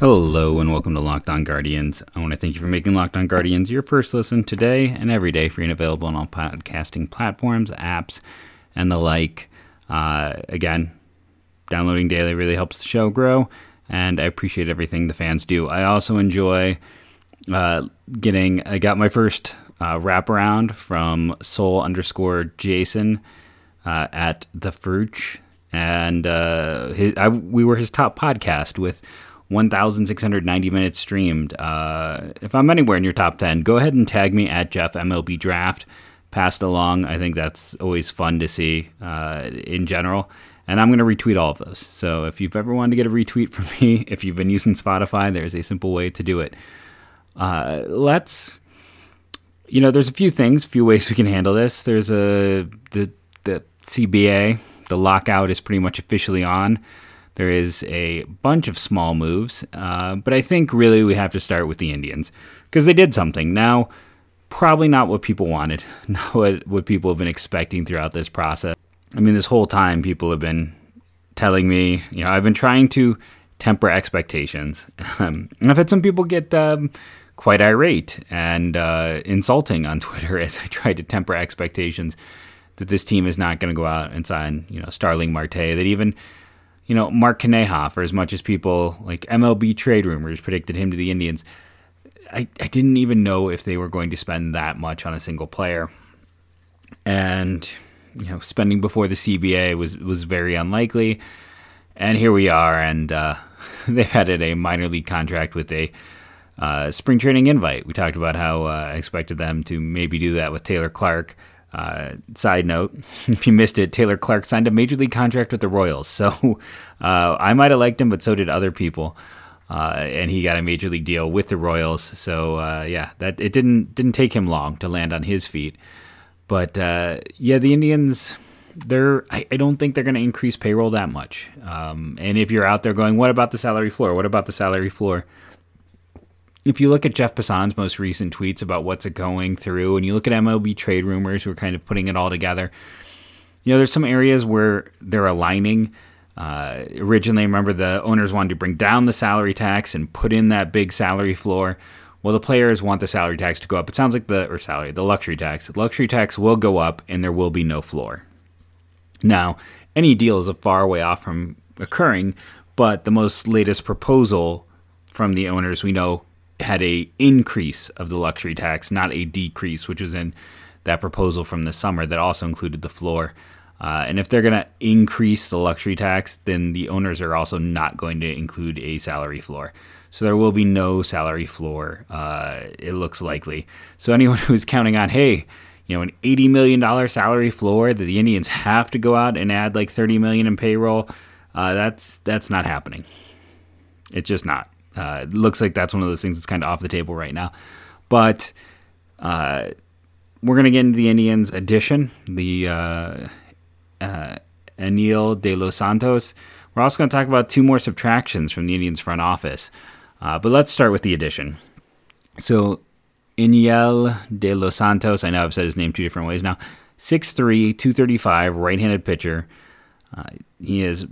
Hello and welcome to Locked On Guardians. I want to thank you for making Locked On Guardians your first listen today and every day, free and available on all podcasting platforms, apps, and the like. Uh, again, downloading daily really helps the show grow, and I appreciate everything the fans do. I also enjoy uh, getting. I got my first uh, wraparound from Soul underscore Jason uh, at the Fruch, and uh, his, I, we were his top podcast with 1,690 minutes streamed. Uh, if I'm anywhere in your top 10, go ahead and tag me at Jeff MLB Draft. Passed along. I think that's always fun to see uh, in general. And I'm going to retweet all of those. So if you've ever wanted to get a retweet from me, if you've been using Spotify, there's a simple way to do it. Uh, let's, you know, there's a few things, a few ways we can handle this. There's a, the, the CBA, the lockout is pretty much officially on. There is a bunch of small moves, uh, but I think really we have to start with the Indians because they did something. Now, probably not what people wanted, not what, what people have been expecting throughout this process. I mean, this whole time, people have been telling me, you know, I've been trying to temper expectations. Um, I've had some people get um, quite irate and uh, insulting on Twitter as I try to temper expectations that this team is not going to go out and sign, you know, Starling Marte. That even you know, Mark Canha, for as much as people like MLB trade rumors predicted him to the Indians, I, I didn't even know if they were going to spend that much on a single player. And, you know, spending before the CBA was, was very unlikely. And here we are, and uh, they've added a minor league contract with a uh, spring training invite. We talked about how uh, I expected them to maybe do that with Taylor Clarke. Uh, side note, if you missed it, Taylor Clarke signed a major league contract with the Royals. So uh, I might have liked him, but so did other people. Uh, and he got a major league deal with the Royals. So uh, yeah, that it didn't didn't take him long to land on his feet. But uh, yeah, the Indians, they're I, I don't think they're going to increase payroll that much. Um, and if you're out there going, what about the salary floor? What about the salary floor? If you look at Jeff Passan's most recent tweets about what's going through, and you look at MLB trade rumors who are kind of putting it all together, you know, there's some areas where they're aligning. Uh, originally, remember the owners wanted to bring down the salary tax and put in that big salary floor. Well, the players want the salary tax to go up. It sounds like the or salary, the luxury tax. The luxury tax will go up, and there will be no floor. Now, any deal is a far way off from occurring, but the most latest proposal from the owners we know had a increase of the luxury tax, not a decrease, which was in that proposal from the summer that also included the floor. Uh, and if they're going to increase the luxury tax, then the owners are also not going to include a salary floor. So there will be no salary floor. Uh, it looks likely. So anyone who's counting on, hey, you know, an eighty million dollar salary floor that the Indians have to go out and add like thirty million in payroll, uh, that's that's not happening. It's just not. Uh, it looks like that's one of those things that's kind of off the table right now. But uh, we're going to get into the Indians addition, the uh, uh, Enyel De Los Santos. We're also going to talk about two more subtractions from the Indians front office. Uh, but let's start with the addition. So, Enyel De Los Santos, I know I've said his name two different ways now. 6'3, 235, right handed pitcher. Uh, he has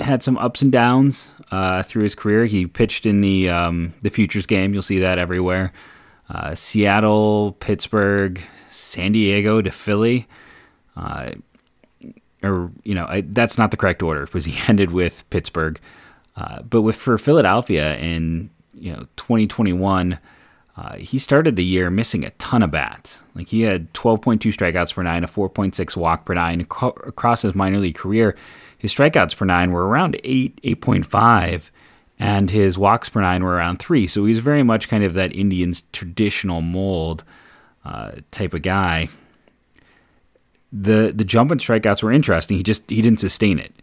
had some ups and downs uh, through his career. He pitched in the um, the futures game. You'll see that everywhere. Uh, Seattle, Pittsburgh, San Diego to Philly. Uh, or you know I, that's not the correct order because he ended with Pittsburgh, uh, but with for Philadelphia in you know 2021. Uh, he started the year missing a ton of bats. Like he had 12.2 strikeouts per nine, a 4.6 walk per nine across his minor league career his strikeouts per nine were around 8, 8.5, and his walks per nine were around 3. So he's very much kind of that Indians traditional mold uh, type of guy. The the jump in strikeouts were interesting. He just he didn't sustain it.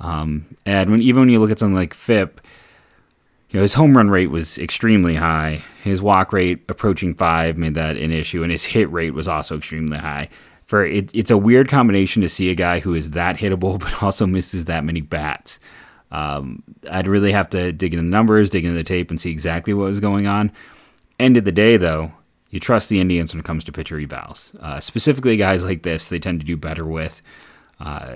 Um, and when even when you look at something like FIP, you know his home run rate was extremely high. His walk rate approaching five made that an issue, and his hit rate was also extremely high for it, it's a weird combination to see a guy who is that hittable but also misses that many bats. Um, I'd really have to dig into the numbers, dig into the tape, and see exactly what was going on. End of the day, though, you trust the Indians when it comes to pitcher evals. Uh, specifically, guys like this, they tend to do better with. Uh,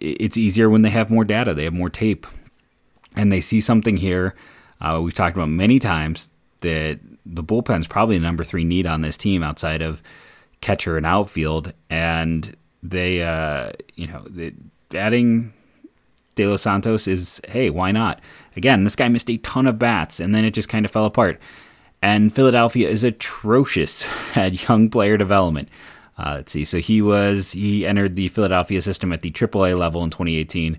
it's easier when they have more data, they have more tape, and they see something here Uh, we've talked about many times that the bullpen's probably the number three need on this team outside of catcher and outfield, and they, uh, you know, they, adding De Los Santos is hey, why not? Again, this guy missed a ton of bats, and then it just kind of fell apart. And Philadelphia is atrocious at young player development. Uh, let's see. So he was he entered the Philadelphia system at the AAA level in 2018.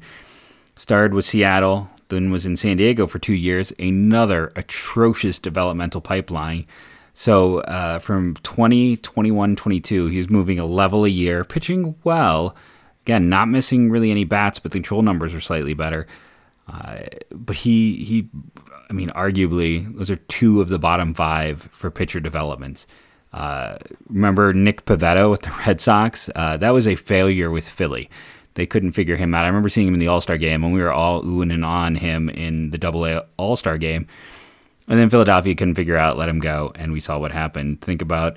Started with Seattle, then was in San Diego for two years. Another atrocious developmental pipeline. So uh, from 20, 21, 22, he was moving a level a year, pitching well. Again, not missing really any bats, but the control numbers are slightly better. Uh, but he he, I mean, arguably those are two of the bottom five for pitcher developments. Uh, remember Nick Pivetta with the Red Sox? Uh, that was a failure with Philly. They couldn't figure him out. I remember seeing him in the All Star game, and we were all oohing and on him in the Double A All Star game. And then Philadelphia couldn't figure out, let him go, and we saw what happened. Think about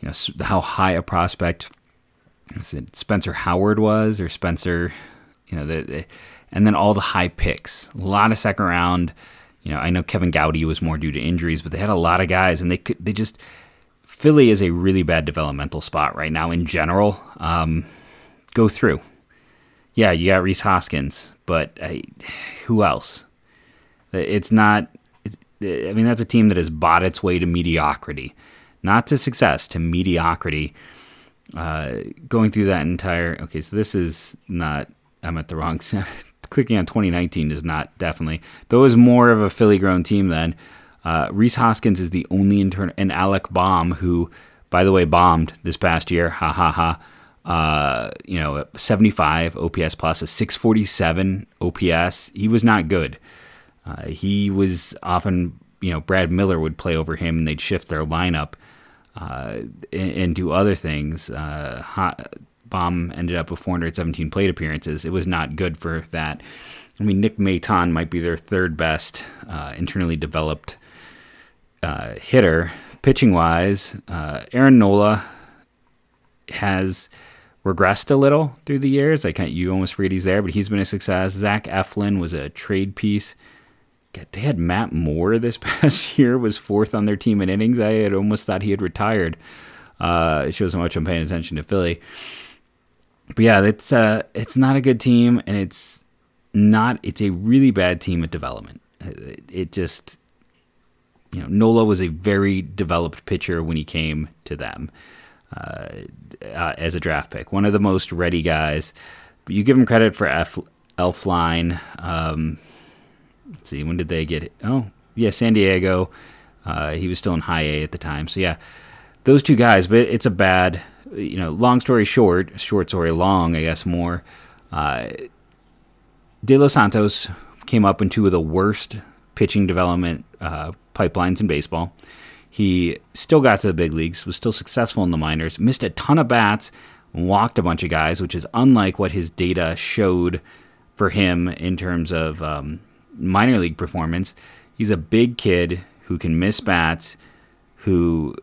you know how high a prospect Spencer Howard was, or Spencer, you know, the, the, and then all the high picks, a lot of second round. You know, I know Kevin Gowdy was more due to injuries, but they had a lot of guys, and they could they just Philly is a really bad developmental spot right now in general. Um, go through. Yeah, you got Rhys Hoskins, but who else? It's not. I mean, that's a team that has bought its way to mediocrity, not to success, to mediocrity uh, going through that entire okay so this is not i'm at the wrong clicking on 2019 is not definitely though is more of a philly grown team then uh, rhys hoskins is the only intern and alec bohm who by the way bombed this past year ha ha ha uh, you know 75 ops plus a 647 ops he was not good uh, he was often you know brad miller would play over him and they'd shift their lineup uh, and, and, do other things. Uh, hot, Bohm ended up with 417 plate appearances. It was not good for that. I mean, Nick Maton might be their third best uh, internally developed uh, hitter. Pitching wise, uh, Aaron Nola has regressed a little through the years. I can't, you almost forget he's there, but he's been a success. Zach Eflin was a trade piece. God, they had Matt Moore this past year was fourth on their team in innings. I had almost thought he had retired. Uh, it shows how much I'm paying attention to Philly. But yeah, it's uh, it's not a good team, and it's not. It's a really bad team at development. It, it just, you know, Nola was a very developed pitcher when he came to them uh, uh, as a draft pick. One of the most ready guys. You give him credit for F, Elflein. Um, let's see, when did they get it? Oh, yeah, San Diego. Uh, he was still in high A at the time. So, yeah, those two guys, but it's a bad, you know, long story short, short story long, I guess more. Uh, De Los Santos came up in two of the worst pitching development uh, pipelines in baseball. He still got to the big leagues, was still successful in the minors, missed a ton of bats, walked a bunch of guys, which is unlike what his data showed for him in terms of um, minor league performance. He's a big kid who can miss bats, who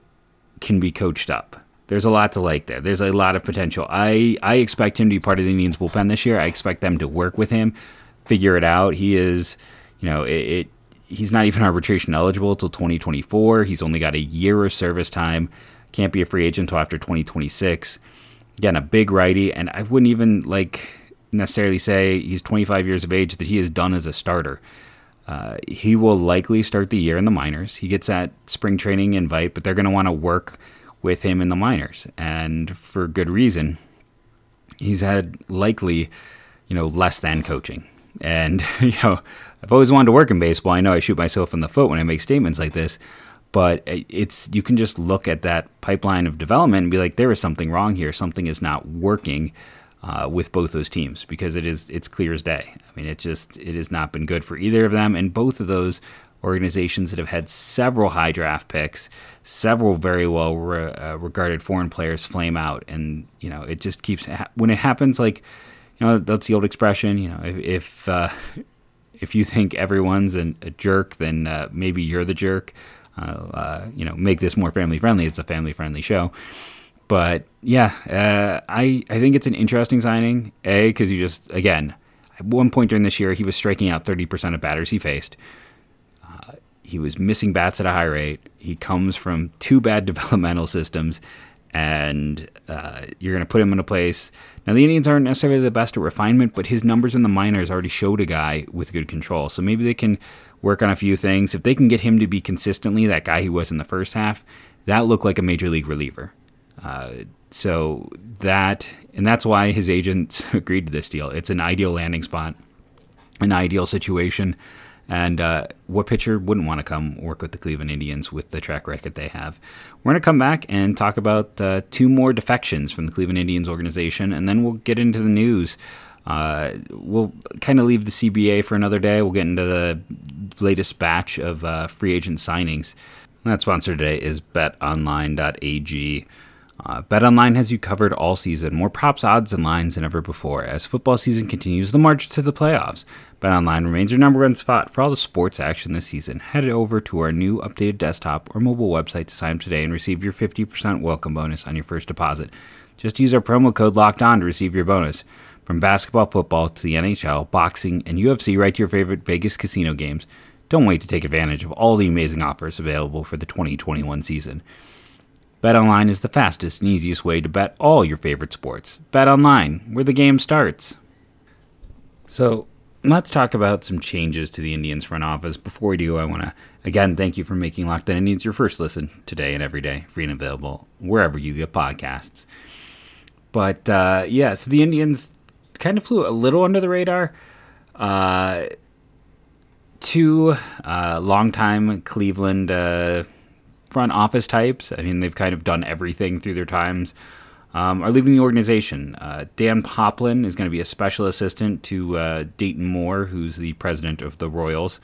can be coached up. There's a lot to like there. There's a lot of potential. I, I expect him to be part of the Indians bullpen this year. I expect them to work with him, figure it out. He is, you know, it, it he's not even arbitration eligible until 2024. He's only got a year of service time. Can't be a free agent until after 2026. Again, a big righty, and I wouldn't even like necessarily say he's 25 years of age that he is done as a starter. Uh, he will likely start the year in the minors. He gets that spring training invite, but they're going to want to work with him in the minors, and for good reason. He's had likely, you know, less than coaching. And, you know, I've always wanted to work in baseball. I know I shoot myself in the foot when I make statements like this, but it's you can just look at that pipeline of development and be like, there is something wrong here. Something is not working uh, with both those teams because it is it's clear as day. I mean, it just it has not been good for either of them, and both of those organizations that have had several high draft picks, several very well re- uh, regarded foreign players flame out, and you know it just keeps ha- when it happens. Like you know that's the old expression. You know if if, uh, if you think everyone's an, a jerk, then uh, maybe you're the jerk. Uh, you know, make this more family friendly. It's a family friendly show. But yeah, uh, I I think it's an interesting signing. A because you just again at one point during this year he was striking out thirty percent of batters he faced. Uh, he was missing bats at a high rate. He comes from two bad developmental systems, and uh, you're going to put him in a place. Now, the Indians aren't necessarily the best at refinement, but his numbers in the minors already showed a guy with good control. So maybe they can work on a few things. If they can get him to be consistently that guy he was in the first half, that looked like a major league reliever. So that, and that's why his agents agreed to this deal. It's an ideal landing spot, an ideal situation. And uh, what pitcher wouldn't want to come work with the Cleveland Indians with the track record they have? We're going to come back and talk about uh, two more defections from the Cleveland Indians organization, and then we'll get into the news. Uh, we'll kind of leave the CBA for another day. We'll get into the latest batch of uh, free agent signings. that sponsor today is betonline.ag. Uh, BetOnline has you covered all season. More props, odds, and lines than ever before. As football season continues the march to the playoffs, BetOnline remains your number one spot for all the sports action this season. Head over to our new updated desktop or mobile website to sign up today and receive your 50% welcome bonus on your first deposit. Just use our promo code Locked On to receive your bonus. From basketball, football to the NHL, boxing, and UFC, right to your favorite Vegas casino games. Don't wait to take advantage of all the amazing offers available for the 2021 season. BetOnline is the fastest and easiest way to bet all your favorite sports. BetOnline, where the game starts. So, let's talk about some changes to the Indians front office. Before we do, I want to again thank you for making Locked On Indians your first listen today and every day, free and available wherever you get podcasts. But uh, yeah, so the Indians kind of flew a little under the radar. Uh, two uh, longtime Cleveland uh, front office types. I mean, they've kind of done everything through their times. Um, are leaving the organization. Uh, Dan Poplin is going to be a special assistant to uh, Dayton Moore, who's the president of the Royals.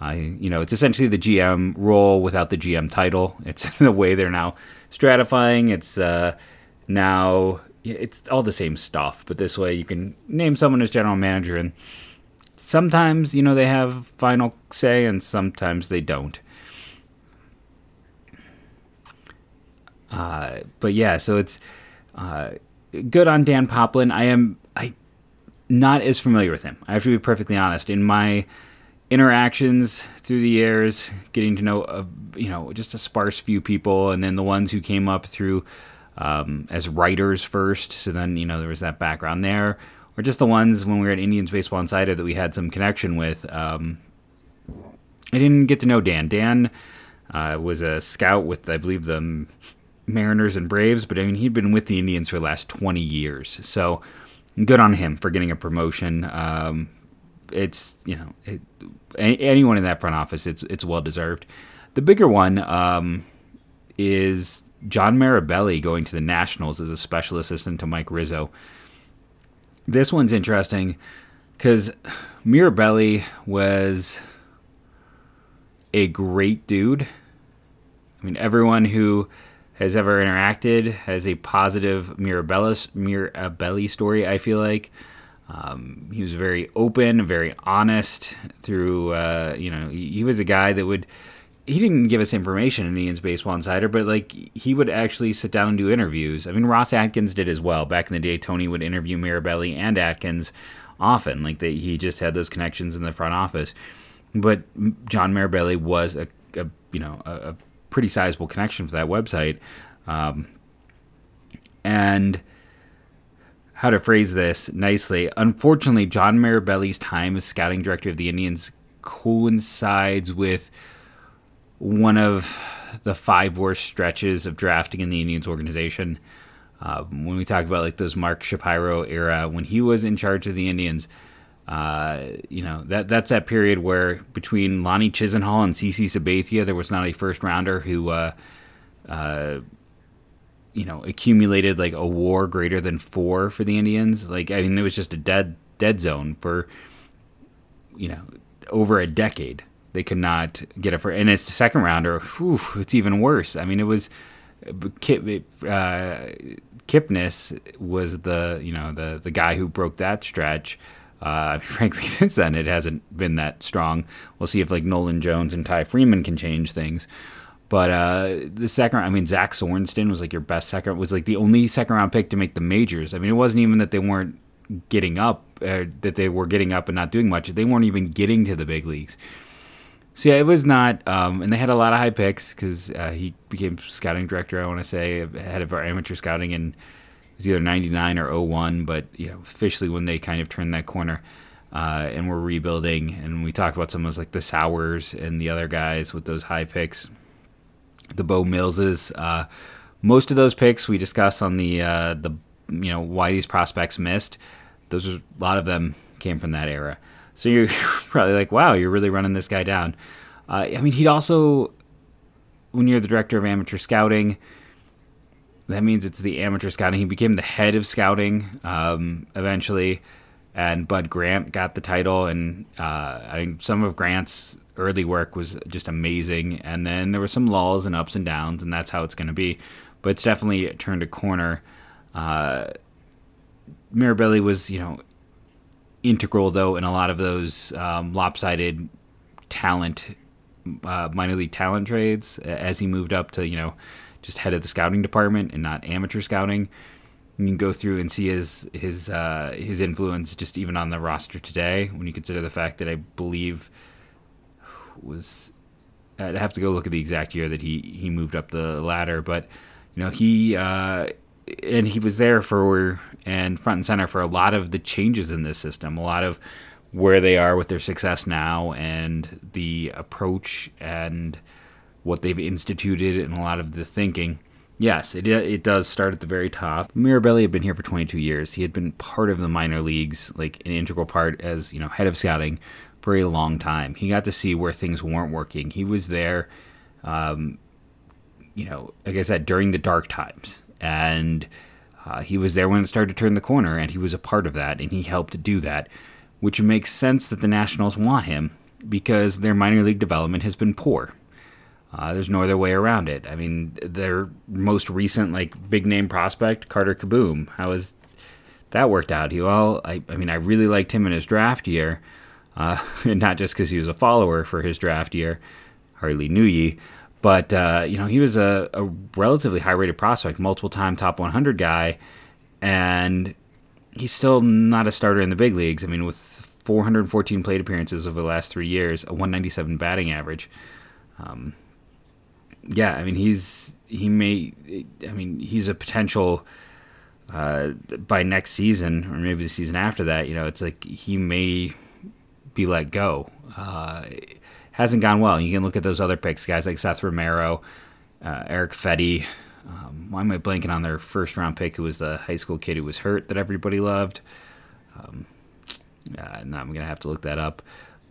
Uh, you know, it's essentially the GM role without the GM title. It's the way they're now stratifying. It's uh, now it's all the same stuff, but this way you can name someone as general manager, and sometimes you know they have final say, and sometimes they don't. Uh, but yeah, so it's uh, good on Dan Poplin. I am I not as familiar with him. I have to be perfectly honest. In my interactions through the years, getting to know a, you know just a sparse few people, and then the ones who came up through um, as writers first. So then you know there was that background there, or just the ones when we were at Indians Baseball Insider that we had some connection with. Um, I didn't get to know Dan. Dan uh, was a scout with I believe the Mariners and Braves, but I mean, he'd been with the Indians for the last 20 years. So good on him for getting a promotion. Um, it's, you know, it, anyone in that front office, it's, it's well deserved. The bigger one um, is John Mirabelli going to the Nationals as a special assistant to Mike Rizzo. This one's interesting because Mirabelli was a great dude. I mean, everyone who has ever interacted has a positive Mirabelli, Mirabelli story, I feel like. Um, he was very open, very honest through, uh, you know, he, he, was a guy that would, he didn't give us information in Indians Baseball Insider, but like he would actually sit down and do interviews. I mean, Ross Atkins did as well. Back in the day, Tony would interview Mirabelli and Atkins often. Like they, he just had those connections in the front office. But John Mirabelli was a, a you know, a, a pretty sizable connection for that website. Um, and how to phrase this nicely. Unfortunately, John Mirabelli's time as scouting director of the Indians coincides with one of the five worst stretches of drafting in the Indians organization. Uh, when we talk about like those Mark Shapiro era, when he was in charge of the Indians, uh, you know that that's that period where between Lonnie Chisenhall and CC Sabathia, there was not a first rounder who, uh, uh, you know, accumulated like a WAR greater than four for the Indians. Like I mean, it was just a dead dead zone for you know over a decade. They could not get it for, and it's the second rounder. Whew, it's even worse. I mean, it was. Kip, uh, Kipnis was the you know the the guy who broke that stretch. Uh, frankly, since then it hasn't been that strong. We'll see if like Nolan Jones and Ty Freeman can change things. But uh, the second, I mean, Zach Sorensen was like your best second, was like the only second round pick to make the majors. I mean, it wasn't even that they weren't getting up, uh, that they were getting up and not doing much. They weren't even getting to the big leagues. So yeah, it was not, um, and they had a lot of high picks because uh, he became scouting director. I want to say head of our amateur scouting in it was either '99 or 01, but you know officially when they kind of turned that corner uh, and we're rebuilding. And we talked about some of those like the Sowers and the other guys with those high picks, the Beau Millses. Uh, most of those picks we discussed on the uh, the you know why these prospects missed. Those are, a lot of them came from that era. So you're probably like, wow, you're really running this guy down. Uh, I mean, he'd also, when you're the director of amateur scouting, that means it's the amateur scouting. He became the head of scouting um, eventually and Brad Grant got the title, and uh, I some of Grant's early work was just amazing, and then there were some lulls and ups and downs, and that's how it's going to be. But it's definitely turned a corner. Uh, Mirabelli was, you know, integral though in a lot of those um, lopsided talent, uh, minor league talent trades as he moved up to, you know, just head of the scouting department and not amateur scouting you can go through and see his his uh, his influence just even on the roster today. When you consider the fact that I believe was I'd have to go look at the exact year that he he moved up the ladder, but you know he uh, and he was there for and front and center for a lot of the changes in this system, a lot of where they are with their success now and the approach and what they've instituted and a lot of the thinking. Yes, it it does start at the very top. Mirabelli had been here for 22 years. He had been part of the minor leagues, like an integral part as you know head of scouting for a long time. He got to see where things weren't working. He was there, um, you know, like I said, during the dark times, and uh, he was there when it started to turn the corner, and he was a part of that, and he helped do that, which makes sense that the Nationals want him because their minor league development has been poor. Uh, there's no other way around it. I mean, their most recent like big name prospect, Carter Kieboom. How has that worked out? He well, I, I mean, I really liked him in his draft year, uh, and not just because he was a follower for his draft year. Hardly knew ye, but uh, you know, he was a, a relatively high rated prospect, multiple time top 100 guy, and he's still not a starter in the big leagues. I mean, with 414 plate appearances over the last three years, a 197 batting average. Um, yeah, I mean he's he may I mean he's a potential uh, by next season or maybe the season after that. You know, it's like he may be let go. Uh, hasn't gone well. You can look at those other picks, guys like Seth Romero, uh, Erick Fedde. Um, why am I blanking on their first round pick, who was the high school kid who was hurt that everybody loved? Um, uh, now I'm gonna have to look that up.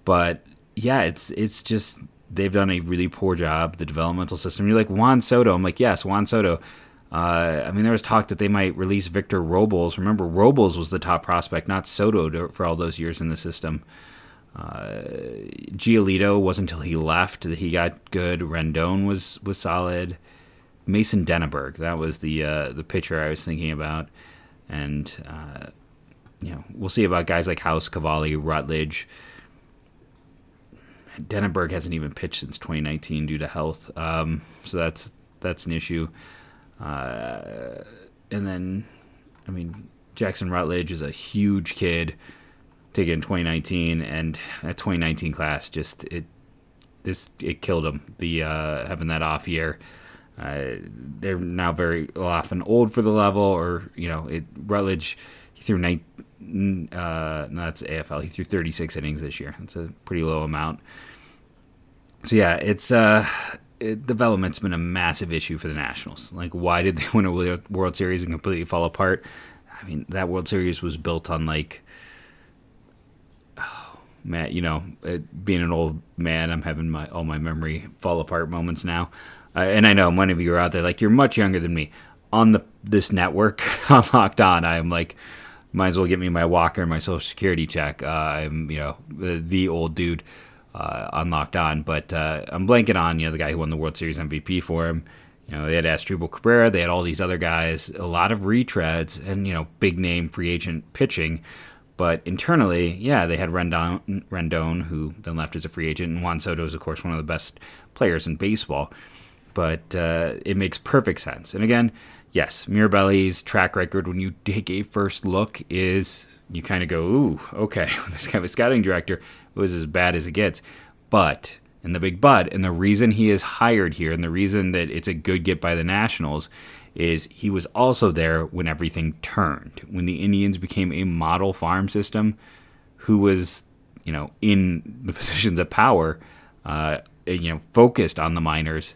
But yeah, it's it's just they've done a really poor job. The developmental system. You're like Juan Soto. I'm like, yes, Juan Soto. Uh, I mean, there was talk that they might release Victor Robles. Remember, Robles was the top prospect, not Soto, to, for all those years in the system. Uh, Giolito wasn't until he left that he got good. Rendon was was solid. Mason Denaburg, that was the uh, the pitcher I was thinking about, and uh, you know we'll see about guys like House, Cavalli, Rutledge. Denaburg hasn't even pitched since 2019 due to health, um, so that's that's an issue. Uh, and then, I mean, Jackson Rutledge is a huge kid taken in 2019, and that 2019 class just it this it killed him. The uh, having that off year. Uh, they're now very often old for the level, or you know, it Rutledge he threw nine, uh, no, that's AFL. He threw 36 innings this year. That's a pretty low amount so yeah, it's uh, it, development's been a massive issue for the Nationals. Like, why did they win a World Series and completely fall apart? I mean, that World Series was built on like, oh, man, you know, it, being an old man, I'm having my all my memory fall apart moments now. Uh, and I know many of you are out there like you're much younger than me. On the this network on Locked On, I am like, might as well get me my walker and my social security check. Uh, I'm you know the, the old dude uh, on Locked On. But uh, I'm blanking on you know the guy who won the World Series MVP for him. You know they had Asdrubal Cabrera, they had all these other guys, a lot of retreads, and you know big name free agent pitching. But internally, yeah, they had Rendon, Rendon, who then left as a free agent, and Juan Soto is of course one of the best players in baseball. But uh, it makes perfect sense. And again, yes, Mirabelli's track record when you take a first look is you kind of go, ooh, okay, this guy was scouting director was as bad as it gets. But and the big but, and the reason he is hired here, and the reason that it's a good get by the Nationals, is he was also there when everything turned, when the Indians became a model farm system. Who was, you know, in the positions of power, uh, you know, focused on the minors.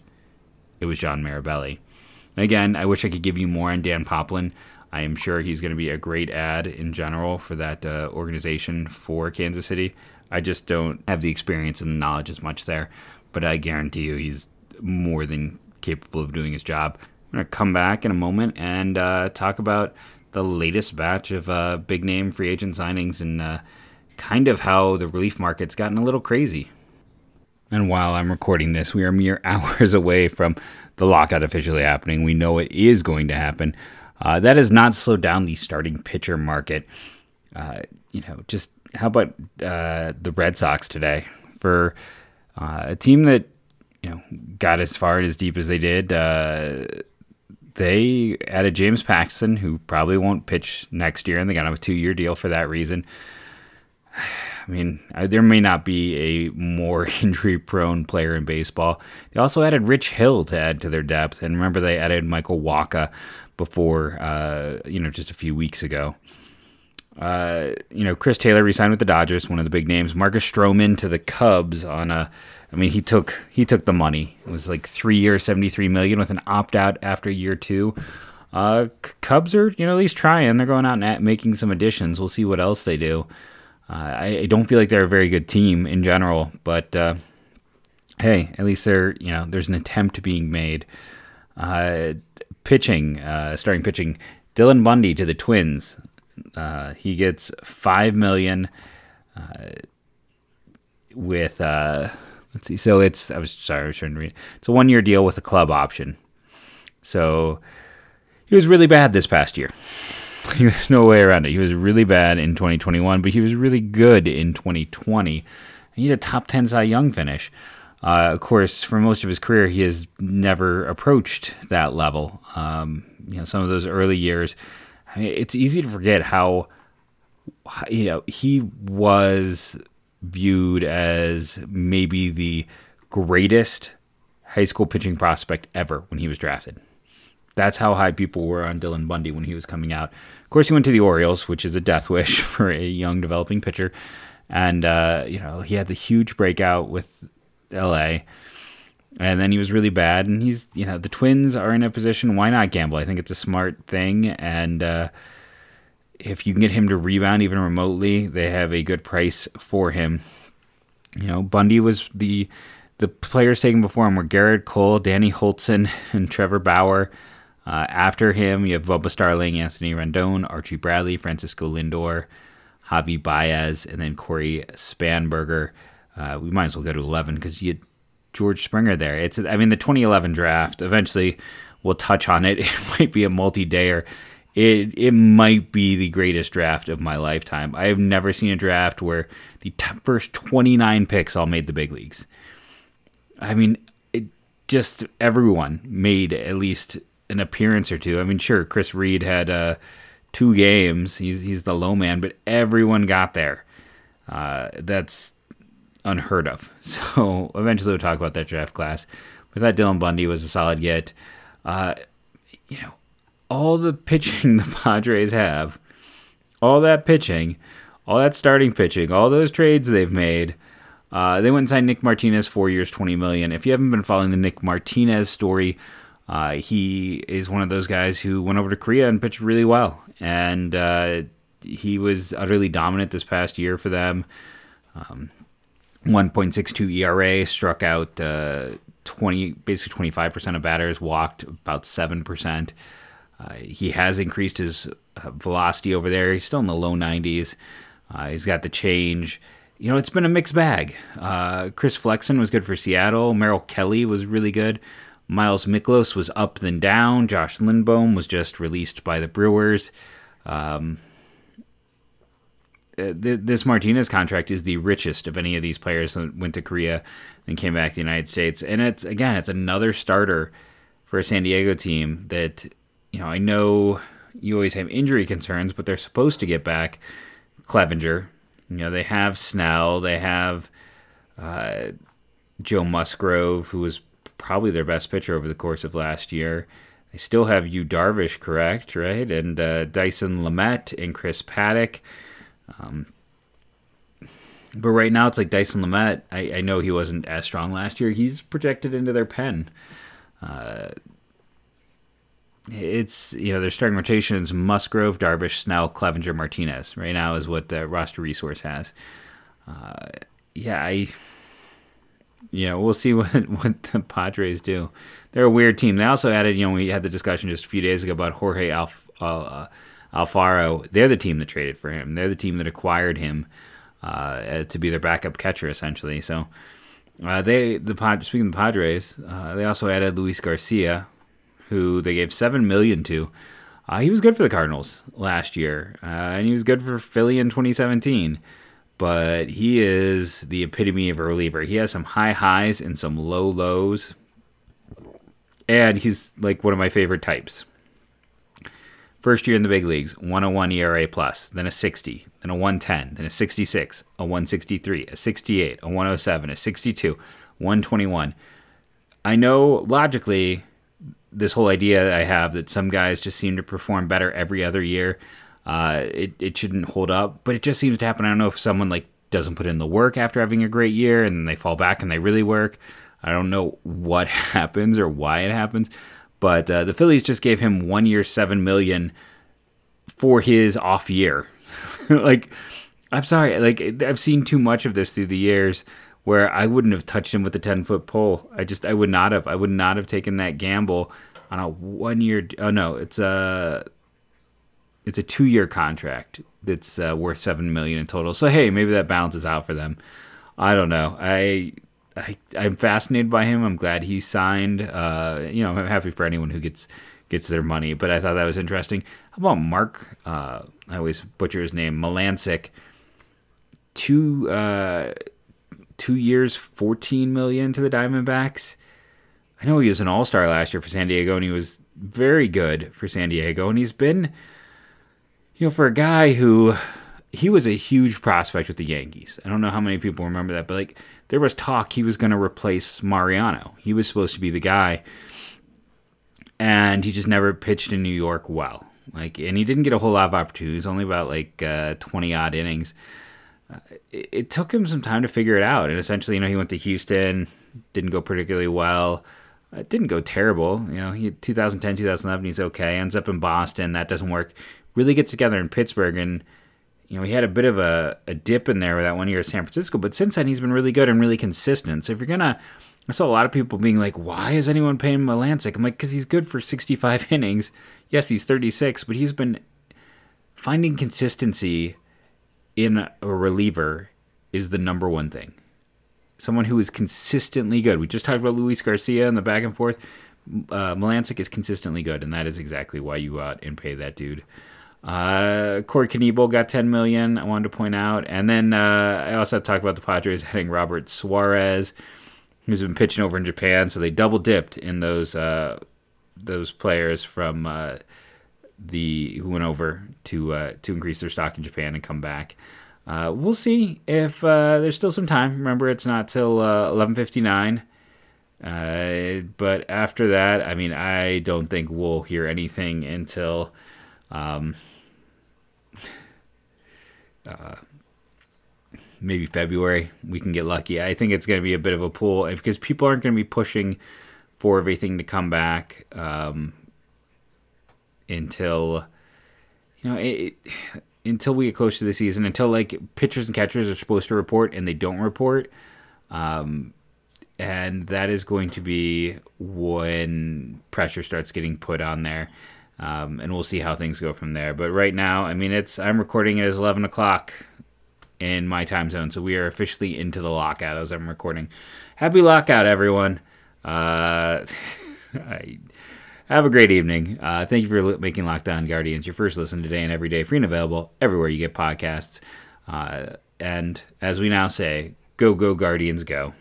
It was John Mirabelli. And again, I wish I could give you more on Dan Poplin. I am sure he's going to be a great ad in general for that uh, organization for Kansas City. I just don't have the experience and the knowledge as much there, but I guarantee you he's more than capable of doing his job. I'm going to come back in a moment and uh, talk about the latest batch of uh, big name free agent signings and uh, kind of how the relief market's gotten a little crazy. And while I'm recording this, we are mere hours away from the lockout officially happening. We know it is going to happen. Uh, that has not slowed down the starting pitcher market. Uh, you know, just how about uh, the Red Sox today for uh, a team that you know got as far and as deep as they did? Uh, they added James Paxton, who probably won't pitch next year, and they got him a two-year deal for that reason. I mean, there may not be a more injury-prone player in baseball. They also added Rich Hill to add to their depth, and remember they added Michael Wacha before, uh, you know, just a few weeks ago. Uh, you know, Chris Taylor resigned with the Dodgers, one of the big names. Marcus Stroman to the Cubs on a. I mean, he took he took the money. It was like three years, seventy three million with an opt out after year two. Uh, Cubs are you know at least trying. They're going out and making some additions. We'll see what else they do. Uh, I, I, don't feel like they're a very good team in general, but uh, hey, at least they're you know there's an attempt being made. Pitching, uh, starting pitching, Dylan Bundy to the Twins. Uh, he gets five million uh, with uh, let's see. So it's I was sorry I was trying to read. It's a one year deal with a club option. So he was really bad this past year. There's no way around it. He was really bad in 2021, but he was really good in 2020. He had a top 10 Cy Young finish. Uh, of course, for most of his career, he has never approached that level. Um, you know, some of those early years, I mean, it's easy to forget how you know he was viewed as maybe the greatest high school pitching prospect ever when he was drafted. That's how high people were on Dylan Bundy when he was coming out. Of course, he went to the Orioles, which is a death wish for a young developing pitcher, and uh, you know he had the huge breakout with L.A. And then he was really bad, and he's you know the Twins are in a position. Why not gamble? I think it's a smart thing, and uh, if you can get him to rebound even remotely, they have a good price for him. You know, Bundy was the the players taken before him were Gerrit Cole, Danny Hultzen, and Trevor Bauer. Uh, after him, you have Bubba Starling, Anthony Rendon, Archie Bradley, Francisco Lindor, Javi Baez, and then Cory Spangenberg. Uh, we might as well go to 11 because you had George Springer there. It's I mean the 2011 draft. Eventually, we'll touch on it. It might be a multi-dayer. It it might be the greatest draft of my lifetime. I have never seen a draft where the t- first 29 picks all made the big leagues. I mean, it just everyone made at least an appearance or two. I mean, sure, Chris Reed had uh, two games. He's he's the low man, but everyone got there. Uh, that's unheard of. So eventually we'll talk about that draft class. But that Dylan Bundy was a solid get. Uh, you know, all the pitching the Padres have, all that pitching, all that starting pitching, all those trades they've made. Uh, they went and signed Nick Martinez, four years, twenty million. If you haven't been following the Nick Martinez story, uh, he is one of those guys who went over to Korea and pitched really well, and uh, he was utterly dominant this past year for them. Um, 1.62 ERA, struck out uh, 20, basically 25% of batters, walked about 7%. Uh, he has increased his uh, velocity over there. He's still in the low 90s. Uh, he's got the change. You know, it's been a mixed bag. Uh, Chris Flexen was good for Seattle. Merrill Kelly was really good. Miles Mikolas was up then down. Josh Lindblom was just released by the Brewers. Um, uh, this Martinez contract is the richest of any of these players that went to Korea and came back to the United States. And it's again, it's another starter for a San Diego team that you know. I know you always have injury concerns, but they're supposed to get back Clevinger. You know, they have Snell, they have uh, Joe Musgrove, who was probably their best pitcher over the course of last year. They still have Yu Darvish, correct, right? And uh, Dinelson Lamet and Chris Paddack. Um, but right now, it's like Dyson Lamet. I, I, know he wasn't as strong last year. He's projected into their pen. Uh, it's you know their starting rotations: Musgrove, Darvish, Snell, Clevinger, Martinez. Right now is what the roster resource has. Uh, yeah, I. Yeah, we'll see what what the Padres do. They're a weird team. They also added, you know, we had the discussion just a few days ago about Jorge Alf, uh, Alfaro. They're the team that traded for him. They're the team that acquired him uh, to be their backup catcher, essentially. So uh, they the speaking of the Padres, uh, they also added Luis Garcia, who they gave seven million to. Uh, he was good for the Cardinals last year, uh, and he was good for Philly in 2017. But he is the epitome of a reliever. He has some high highs and some low lows, and he's like one of my favorite types. First year in the big leagues, 101 ERA plus, then a 60, then a 110, then a 66, a 163, a 68, a 107, a 62, 121. I know logically this whole idea I have that some guys just seem to perform better every other year. Uh, it it shouldn't hold up, but it just seems to happen. I don't know if someone like doesn't put in the work after having a great year and they fall back and they really work. I don't know what happens or why it happens, but uh, the Phillies just gave him one year, seven million for his off year. like, I'm sorry, like I've seen too much of this through the years where I wouldn't have touched him with a 10 foot pole. I just, I would not have. I would not have taken that gamble on a one year. Oh no, it's a, it's a two year contract that's uh, worth seven million in total. So hey, maybe that balances out for them. I don't know. I, I I'm fascinated by him. I'm glad he signed. Uh, you know, I'm happy for anyone who gets gets their money. But I thought that was interesting. How about Mark? Uh, I always butcher his name. Melancik. Two uh, two years, fourteen million to the Diamondbacks. I know he was an All Star last year for San Diego, and he was very good for San Diego. And he's been, you know, for a guy who he was a huge prospect with the Yankees. I don't know how many people remember that, but like there was talk he was going to replace Mariano. He was supposed to be the guy, and he just never pitched in New York well. Like, and he didn't get a whole lot of opportunities. Only about like uh, twenty odd innings. Uh, it, it, took him some time to figure it out, and essentially, you know, he went to Houston, didn't go particularly well. It uh, didn't go terrible. You know, he 2010, 2011, he's okay. Ends up in Boston, that doesn't work. Really gets together in Pittsburgh, and you know, he had a bit of a, a dip in there with that one year at San Francisco, but since then he's been really good and really consistent. So if you're gonna I saw a lot of people being like, why is anyone paying Melancik? I'm like, because he's good for 65 innings. Yes, he's 36, but he's been finding consistency in a reliever is the number one thing. Someone who is consistently good. We just talked about Luis Garcia and the back and forth. Uh, Melancik is consistently good, and that is exactly why you go out and pay that dude. Uh, Corey Knebel got 10 million. I wanted to point out, and then uh, I also talked about the Padres heading Robert Suarez who's been pitching over in Japan. So they double dipped in those uh, those players from uh, the who went over to uh, to increase their stock in Japan and come back. Uh, we'll see if uh, there's still some time. Remember, it's not till 11:59. Uh, but after that, I mean, I don't think we'll hear anything until. Um, maybe February we can get lucky. I think it's going to be a bit of a pull because people aren't going to be pushing for everything to come back um, until you know it, until we get close to the season. Until like pitchers and catchers are supposed to report and they don't report. Um, and that is going to be when pressure starts getting put on there. Um, and we'll see how things go from there. But right now, I mean, it's I'm recording it as 11 o'clock in my time zone. So we are officially into the lockout as I'm recording. Happy lockout, everyone. Uh, have a great evening. Uh, thank you for making Locked On Guardians your first listen today and every day, free and available everywhere you get podcasts. Uh, and as we now say, go, go, Guardians, go.